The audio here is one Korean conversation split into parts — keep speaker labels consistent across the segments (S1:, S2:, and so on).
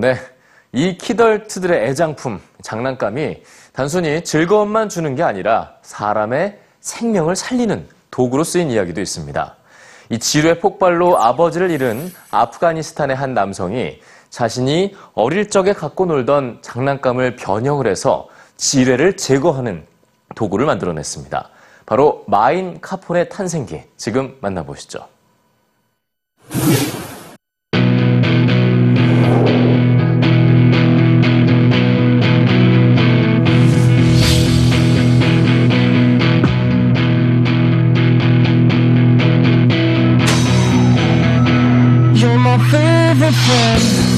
S1: 네. 이 키덜트들의 애장품, 장난감이 단순히 즐거움만 주는 게 아니라 사람의 생명을 살리는 도구로 쓰인 이야기도 있습니다. 이 지뢰 폭발로 아버지를 잃은 아프가니스탄의 한 남성이 자신이 어릴 적에 갖고 놀던 장난감을 변형을 해서 지뢰를 제거하는 도구를 만들어냈습니다. 바로 마인 카폰의 탄생기, 지금 만나보시죠.
S2: everything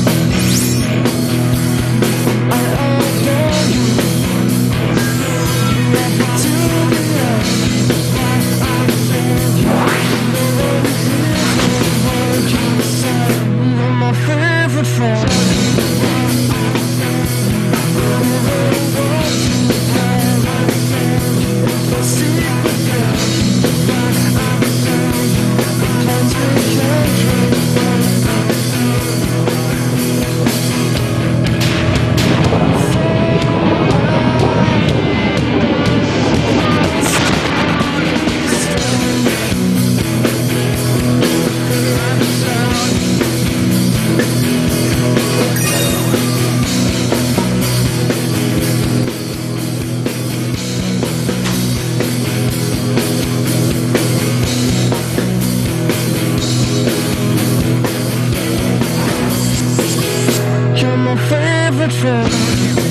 S2: the truth.